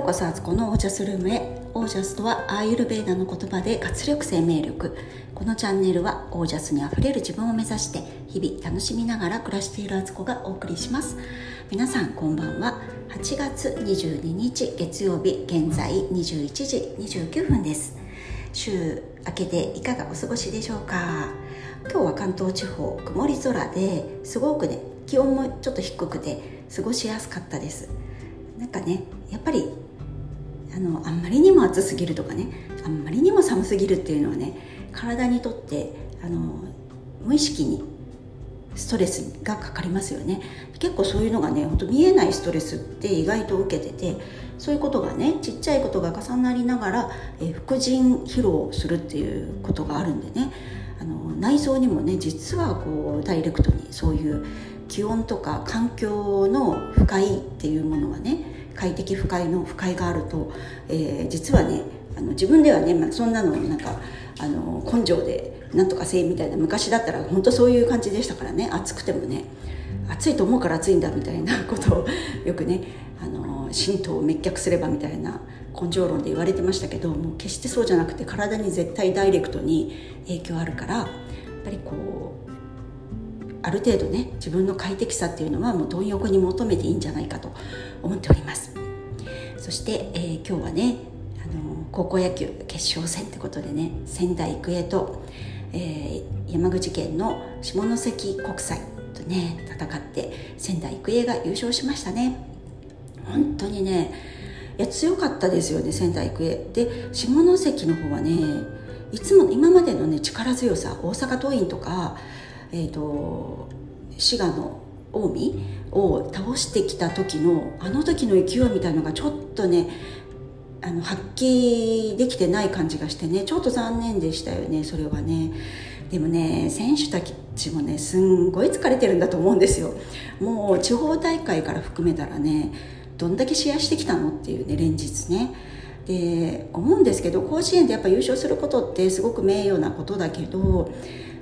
ようこそあつこのオージャスルームへ。オージャスとはアーユルベーダの言葉で活力生命力。このチャンネルはオージャスにあふれる自分を目指して日々楽しみながら暮らしているあつこがお送りします。皆さんこんばんは。8月22日月曜日現在21時29分です。週明けていかがお過ごしでしょうか。今日は関東地方曇り空ですごくね気温もちょっと低くて過ごしやすかったです。なんかねやっぱりあのあんまりにも暑すぎるとかねあんまりにも寒すぎるっていうのはね体にとってあの無意識にストレスがかかりますよね。結構そういうのがねほんと見えないストレスって意外と受けててそういうことがねちっちゃいことが重なりながら、え、副腎疲労するっていうことがあるんでね。あの内臓にもね実はこうダイレクトにそういう気温とか環境の不快っていうものはね快適不快の不快があると、えー、実はねあの自分ではね、まあ、そんなのなんかあの根性でなんとかせいみたいな昔だったら本当そういう感じでしたからね。暑くてもね暑いと思うから暑いんだみたいな ことをよくねあの神道を滅却すればみたいな根性論で言われてましたけどもう決してそうじゃなくて体に絶対ダイレクトに影響あるからやっぱりこうある程度ね自分の快適さっていうのはもう貪欲に求めていいんじゃないかと思っております。そして、えー、今日はねあの高校野球決勝戦ってことでね仙台育英と、えー、山口県の下関国際とね戦って仙台育英が優勝しましたね。本当にねいや強かったですよね仙台育英。で下関の方はねいつも今までのね力強さ大阪桐蔭とかえーと、滋賀の近江を倒してきた時のあの時の勢いみたいのがちょっとねあの発揮できてない感じがしてねちょっと残念でしたよねそれはね。でもね選手たちもねすんごい疲れてるんだと思うんですよ。もう地方大会から含めたらねどんだけ試合してきたのっていうね連日ね。で思うんですけど甲子園でやっぱ優勝することってすごく名誉なことだけど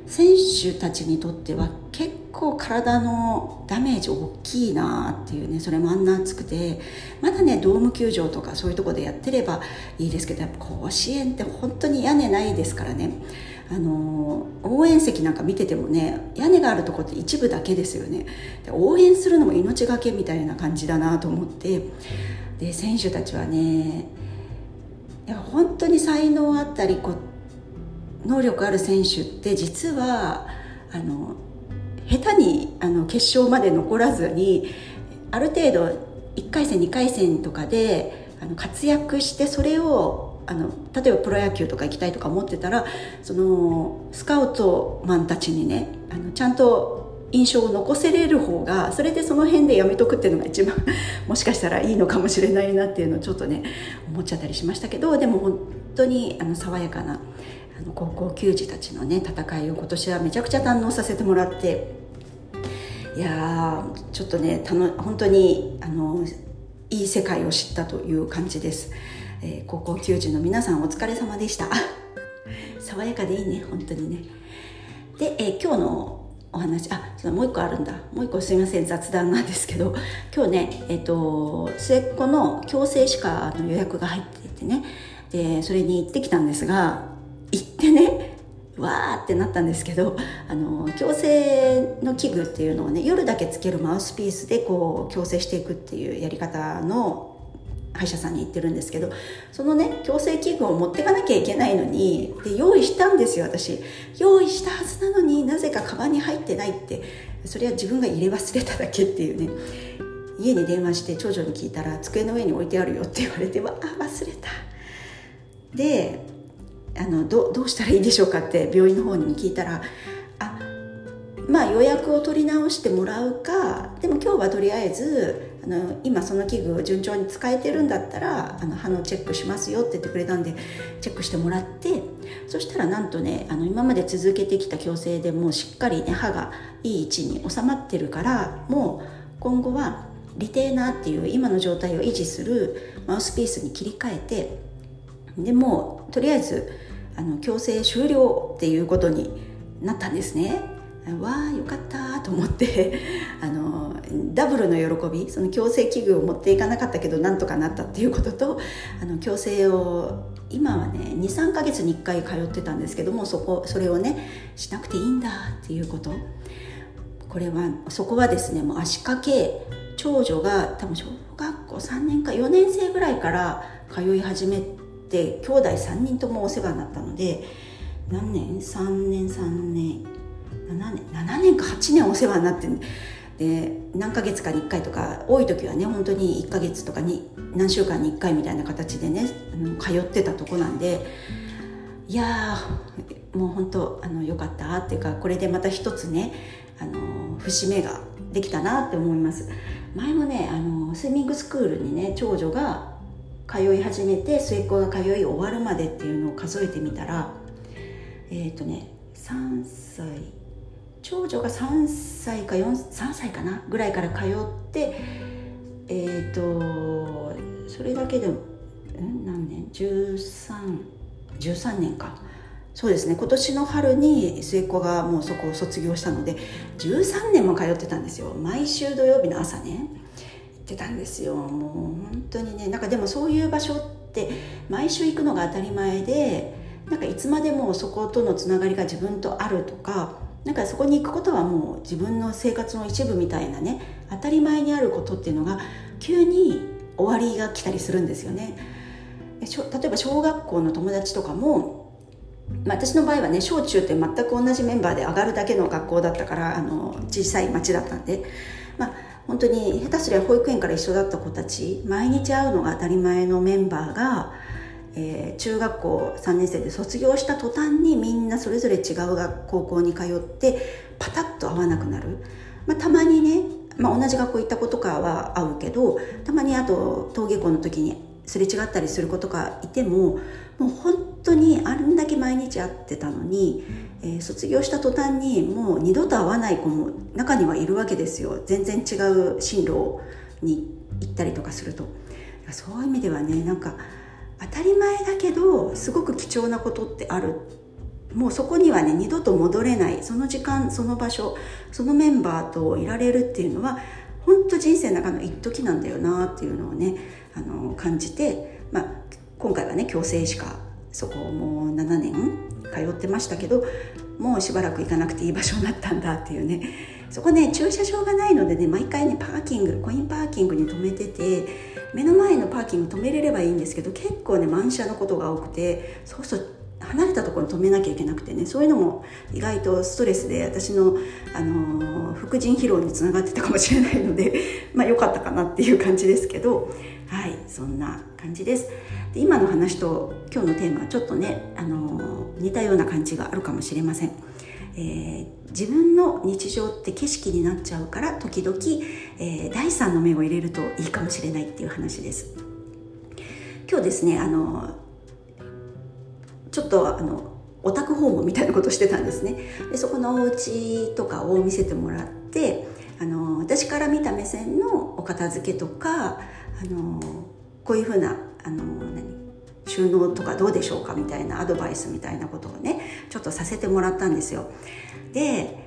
選手たちにとっては結構体のダメージ大きいなっていうねそれもあんな暑くてまだねドーム球場とかそういうとこでやってればいいですけどやっぱ甲子園って本当に屋根ないですからね。あの応援席なんか見ててもね屋根があるとこって一部だけですよね。で応援するのも命がけみたいな感じだなと思ってで選手たちはねいや本当に才能あったりこ能力ある選手って実はあの下手にあの決勝まで残らずにある程度1回戦2回戦とかであの活躍してそれをあの例えばプロ野球とか行きたいとか思ってたらそのスカウトマンたちにねあのちゃんと印象を残せれる方がそれでその辺でやめとくっていうのが一番 もしかしたらいいのかもしれないなっていうのをちょっとね思っちゃったりしましたけどでも本当にあの爽やかなあの高校球児たちのね戦いを今年はめちゃくちゃ堪能させてもらって。いやちょっとねたの本当にあのいい世界を知ったという感じです、えー、高校球児の皆さんお疲れ様でした。爽やかでいいね本当にね。で、えー、今日のお話あもう一個あるんだ。もう一個すいません雑談なんですけど。今日ねえっ、ー、と末っ子の矯正歯科の予約が入っていてね。でそれに行ってきたんですが行ってねわーってなったんですけどあの矯正の器具っていうのをね夜だけつけるマウスピースでこう矯正していくっていうやり方の歯医者さんに行ってるんですけどそのね矯正器具を持ってかなきゃいけないのにで用意したんですよ私。用意したはずなのになぜかカバンに入ってないって。それは自分が入れ忘れただけっていうね。家に電話して長女に聞いたら机の上に置いてあるよって言われてわあ忘れた。であのどどうしたらいいでしょうかって病院の方にも聞いたらあまあ予約を取り直してもらうかでも今日はとりあえずあの今その器具を順調に使えてるんだったらあの歯のチェックしますよって言ってくれたんでチェックしてもらってそしたらなんとねあの今まで続けてきた矯正でもうしっかりね歯がいい位置に収まってるからもう今後はリテーナーっていう今の状態を維持するマウスピースに切り替えてでもとりあえずあの強制終了っていうことになったんですね。わあよかったと思って あのダブルの喜びその矯正器具を持っていかなかったけどなんとかなったっていうこととあの矯正を今はね23ヶ月に1回通ってたんですけどもそこそれをねしなくていいんだっていうこと。これはそこはですねもう足掛け長女が多分小学校3年か4年生ぐらいから通い始めて兄弟3人ともお世話になったので何年？3年3年。7年？7年か。8年お世話になってで。何ヶ月かに1回とか多い時はね本当に1ヶ月とかに何週間に1回みたいな形でね通ってたとこなんでいやもう本当あのよかったっていうかこれでまた一つねあの節目ができたなって思います。前もねあのスイミングスクールにね長女が通い始めて末っ子が通い終わるまでっていうのを数えてみたらえっ、ー、とね3歳長女が3歳か4 3歳かなぐらいから通ってえっ、ー、とそれだけでも何年？1313年か。そうですね。今年の春に末っ子がもうそこを卒業したので13年も通ってたんですよ。毎週土曜日の朝ね。ってたんですよもう本当にねなんかでもそういう場所って毎週行くのが当たり前でなんかいつまでもそことのつながりが自分とあるとかなんかそこに行くことはもう自分の生活の一部みたいなね当たり前にあることっていうのが急に終わりが来たりするんですよね。例えば小学校の友達とかも、まあ、私の場合はね小中って全く同じメンバーで上がるだけの学校だったからあの小さい町だったんで、まあ、本当に下手すりゃ保育園から一緒だった子たち毎日会うのが当たり前のメンバーがえー、中学校3年生で卒業した途端にみんなそれぞれ違う学高校に通ってパタッと会わなくなる、まあ、たまにね、まあ、同じ学校行った子とかは会うけどたまにあと登下校の時にすれ違ったりする子とかいてももう本当にあんだけ毎日会ってたのに、えー、卒業した途端にもう二度と会わない子も中にはいるわけですよ。全然違う進路に行ったりとかすると。そういう意味ではねなんか当たり前だけどすごく貴重なことってある。もうそこにはね二度と戻れない。その時間その場所そのメンバーといられるっていうのは本当人生の中の一時なんだよなっていうのをねあの感じて、まあ、今回はね矯正歯科そこをもう7年通ってましたけどもうしばらく行かなくていい場所になったんだっていうね。そこね駐車場がないのでね毎回ねパーキングコインパーキングに止めてて目の前のパーキング止めれればいいんですけど結構ね満車のことが多くてそうすると離れたところに止めなきゃいけなくてねそういうのも意外とストレスで私の、あのー、副腎疲労につながってたかもしれないので まあ良かったかなっていう感じですけどはいそんな感じです。で今の話と今日のテーマはちょっとね、あのー、似たような感じがあるかもしれません。えー、自分の日常って景色になっちゃうから時々、え、第三の目を入れるといいかもしれないっていう話です。今日ですねあのちょっとあのオタク訪問みたいなことしてたんですね。でそこのお家とかを見せてもらってあの私から見た目線のお片付けとかあのこういうふうなあの何収納とかどうでしょうかみたいなアドバイスみたいなことをねちょっとさせてもらったんですよ。で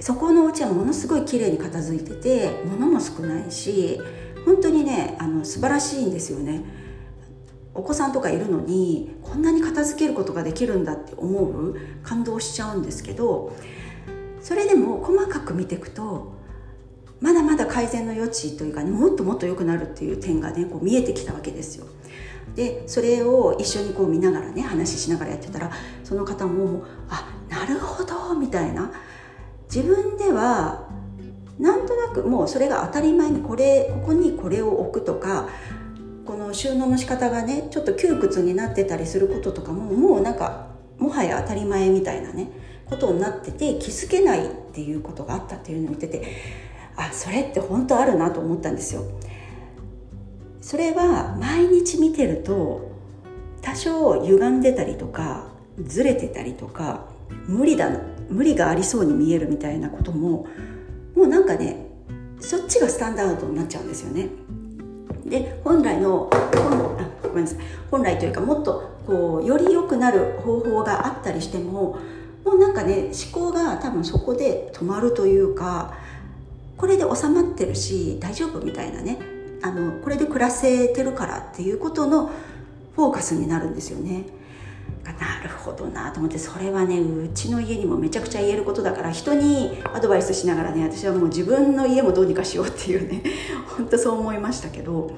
そこのお家はものすごい綺麗に片付いてて物も少ないし本当にねあの素晴らしいんですよね。お子さんとかいるのにこんなに片付けることができるんだって思う感動しちゃうんですけどそれでも細かく見ていくとまだまだ改善の余地というか、ね、もっともっと良くなるっていう点がねこう見えてきたわけですよ。でそれを一緒にこう見ながらね話ししながらやってたらその方もあなるほどみたいな自分ではなんとなくもうそれが当たり前にこれここにこれを置くとかの収納の仕方がねちょっと窮屈になってたりすることとかももうなんかもはや当たり前みたいなねことになってて気づけないっていうことがあったっていうのを言っててあそれって本当あるなと思ったんですよ。それは毎日見てると多少歪んでたりとかずれてたりとか無理だ無理がありそうに見えるみたいなことももうなんかねそっちがスタンダードになっちゃうんですよね。で本来のあごめんなさい本来というかもっとこうより良くなる方法があったりしてももうなんかね思考が多分そこで止まるというかこれで収まってるし大丈夫みたいなねあのこれで暮らせてるからっていうことのフォーカスになるんですよね。なるほどなと思ってそれはねうちの家にもめちゃくちゃ言えることだから人にアドバイスしながらね私はもう自分の家もどうにかしようっていうね 本当そう思いましたけど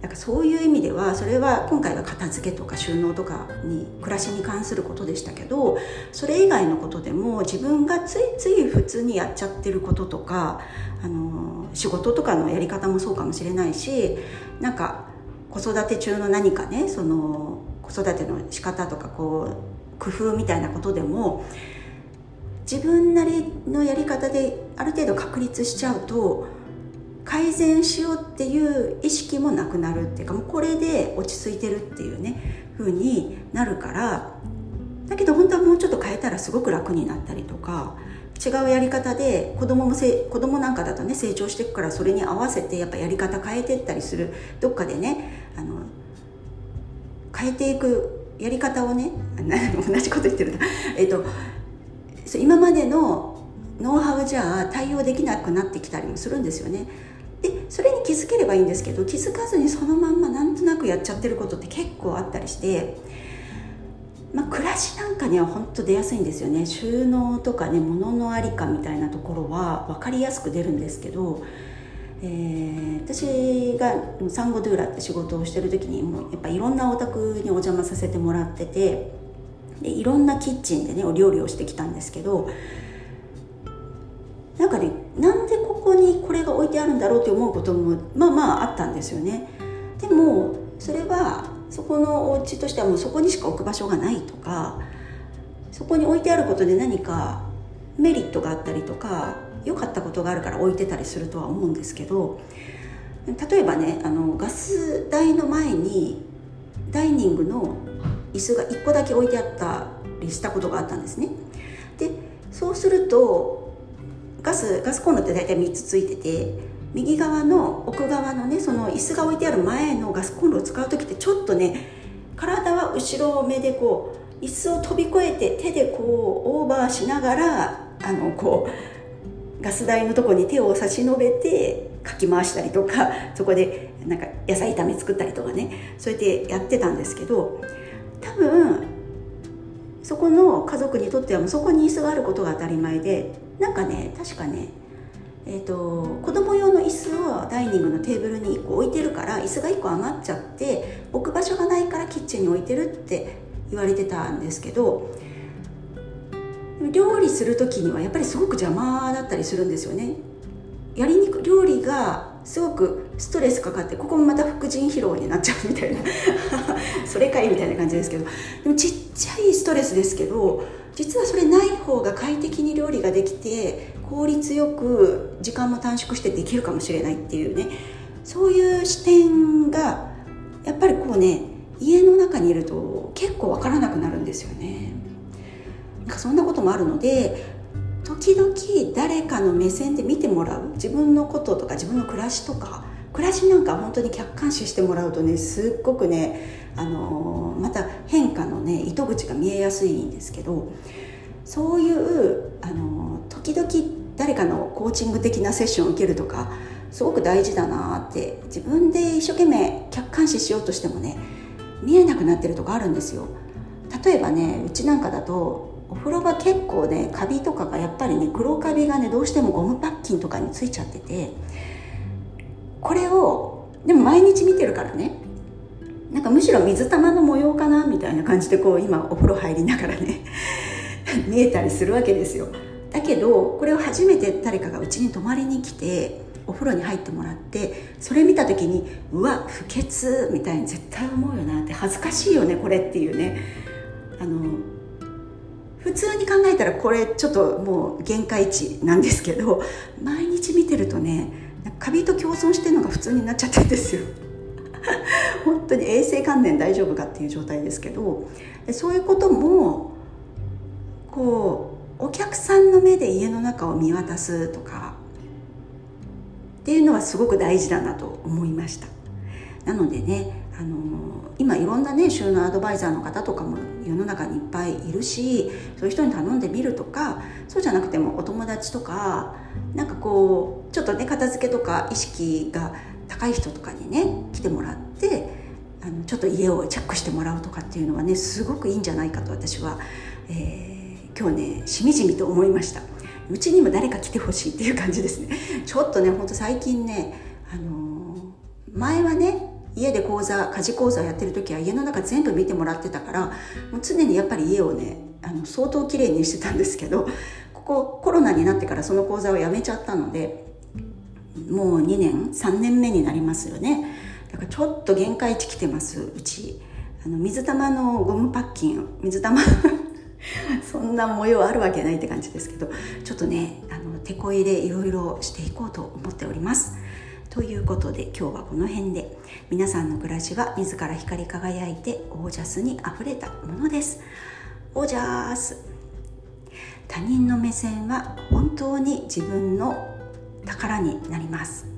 なんかそういう意味ではそれは今回は片付けとか収納とかに暮らしに関することでしたけどそれ以外のことでも自分がついつい普通にやっちゃってることとかあの仕事とかのやり方もそうかもしれないしなんか子育て中の何かねその子育ての仕方とかこう工夫みたいなことでも自分なりのやり方である程度確立しちゃうと改善しようっていう意識もなくなるっていうかもうこれで落ち着いてるっていうね風になるからだけど本当はもうちょっと変えたらすごく楽になったりとか違うやり方で子供もせ子供なんかだとね成長していくからそれに合わせてやっぱやり方変えてったりするどっかでねあの変えていくやり方をね 同じこと言ってるな。えっと今までのノウハウじゃ対応できなくなってきたりもするんですよね。でそれに気づければいいんですけど気づかずにそのまんまなんとなくやっちゃってることって結構あったりして、まあ、暮らしなんかには本当出やすいんですよね。収納とかね物のありかみたいなところは分かりやすく出るんですけど、えー、私がサンゴドゥーラって仕事をしてる時にもうやっぱいろんなお宅にお邪魔させてもらっててでいろんなキッチンでねお料理をしてきたんですけどなんかねなんでここにこれが置いてあるんだろうって思うこともまあまああったんですよね。でもそれはそこのお家としてはもうそこにしか置く場所がないとかそこに置いてあることで何かメリットがあったりとか良かったことがあるから置いてたりするとは思うんですけど例えばねあのガス台の前にダイニングの椅子が1個だけ置いてあったりしたことがあったんですね。でそうするとガスガスコンロって大体3つついてて右側の奥側のねその椅子が置いてある前のガスコンロを使う時ってちょっとね体は後ろ目でこう椅子を飛び越えて手でこうオーバーしながらあのこうガス台のとこに手を差し伸べてかき回したりとか そこでなんか野菜炒め作ったりとかね。そうやってやってたんですけど多分そこの家族にとってはもうそこに椅子があることが当たり前でなんかね確かねえーと、子供用の椅子をダイニングのテーブルに1個置いてるから椅子が1個余っちゃって置く場所がないからキッチンに置いてるって言われてたんですけど料理する時にはやっぱりすごく邪魔だったりするんですよね。やりにく料理がすごくストレスかかってここもまた副腎疲労になっちゃうみたいな。それかいみたいな感じですけど。でもちっちゃいストレスですけど実はそれない方が快適に料理ができて効率よく時間も短縮してできるかもしれないっていうね。そういう視点がやっぱりこうね家の中にいると結構わからなくなるんですよね。そんなこともあるので時々誰かの目線で見てもらう。自分のこととか自分の暮らしとか暮らしなんか本当に客観視してもらうとねすっごくね、あのー、また変化のね糸口が見えやすいんですけどそういう、あのー、時々誰かのコーチング的なセッションを受けるとかすごく大事だなって自分で一生懸命客観視しようとしてもね見えなくなってるとこあるんですよ。例えばねうちなんかだとお風呂場結構ねカビとかがやっぱりね黒カビがねどうしてもゴムパッキンとかについちゃっててこれをでも毎日見てるからねなんかむしろ水玉の模様かなみたいな感じでこう今お風呂入りながらね 見えたりするわけですよ。だけどこれを初めて誰かがうちに泊まりに来てお風呂に入ってもらってそれ見た時にうわ不潔みたいに絶対思うよなって恥ずかしいよねこれっていうね。あの普通に考えたらこれちょっともう限界値なんですけど毎日見てるとねカビと共存してるのが普通になっちゃってるんですよ。本当に衛生観念大丈夫かっていう状態ですけどそういうこともこうお客さんの目で家の中を見渡すとかっていうのはすごく大事だなと思いました。なのでねあの今いろんなね収納アドバイザーの方とかも世の中にいっぱいいるしそういう人に頼んでみるとかそうじゃなくてもお友達とかなんかこうちょっとね片付けとか意識が高い人とかにね来てもらってあのちょっと家をチェックしてもらうとかっていうのはねすごくいいんじゃないかと私は、えー、今日ねしみじみと思いました。うちにも誰か来てほしいっていう感じですね。ちょっとねほんと最近ね、あのー、前はね家で講座家事講座やってる時は家の中全部見てもらってたからもう常にやっぱり家をねあの相当綺麗にしてたんですけどここコロナになってからその講座をやめちゃったのでもう2年3年目になりますよね。だからちょっと限界値来てますうち。あの水玉のゴムパッキン水玉 そんな模様あるわけないって感じですけどちょっとねあの手こ入れいろいろしていこうと思っております。ということで今日はこの辺で。皆さんの暮らしは自ら光り輝いてオージャスにあふれたものです。オージャス。他人の目線は本当に自分の宝になります。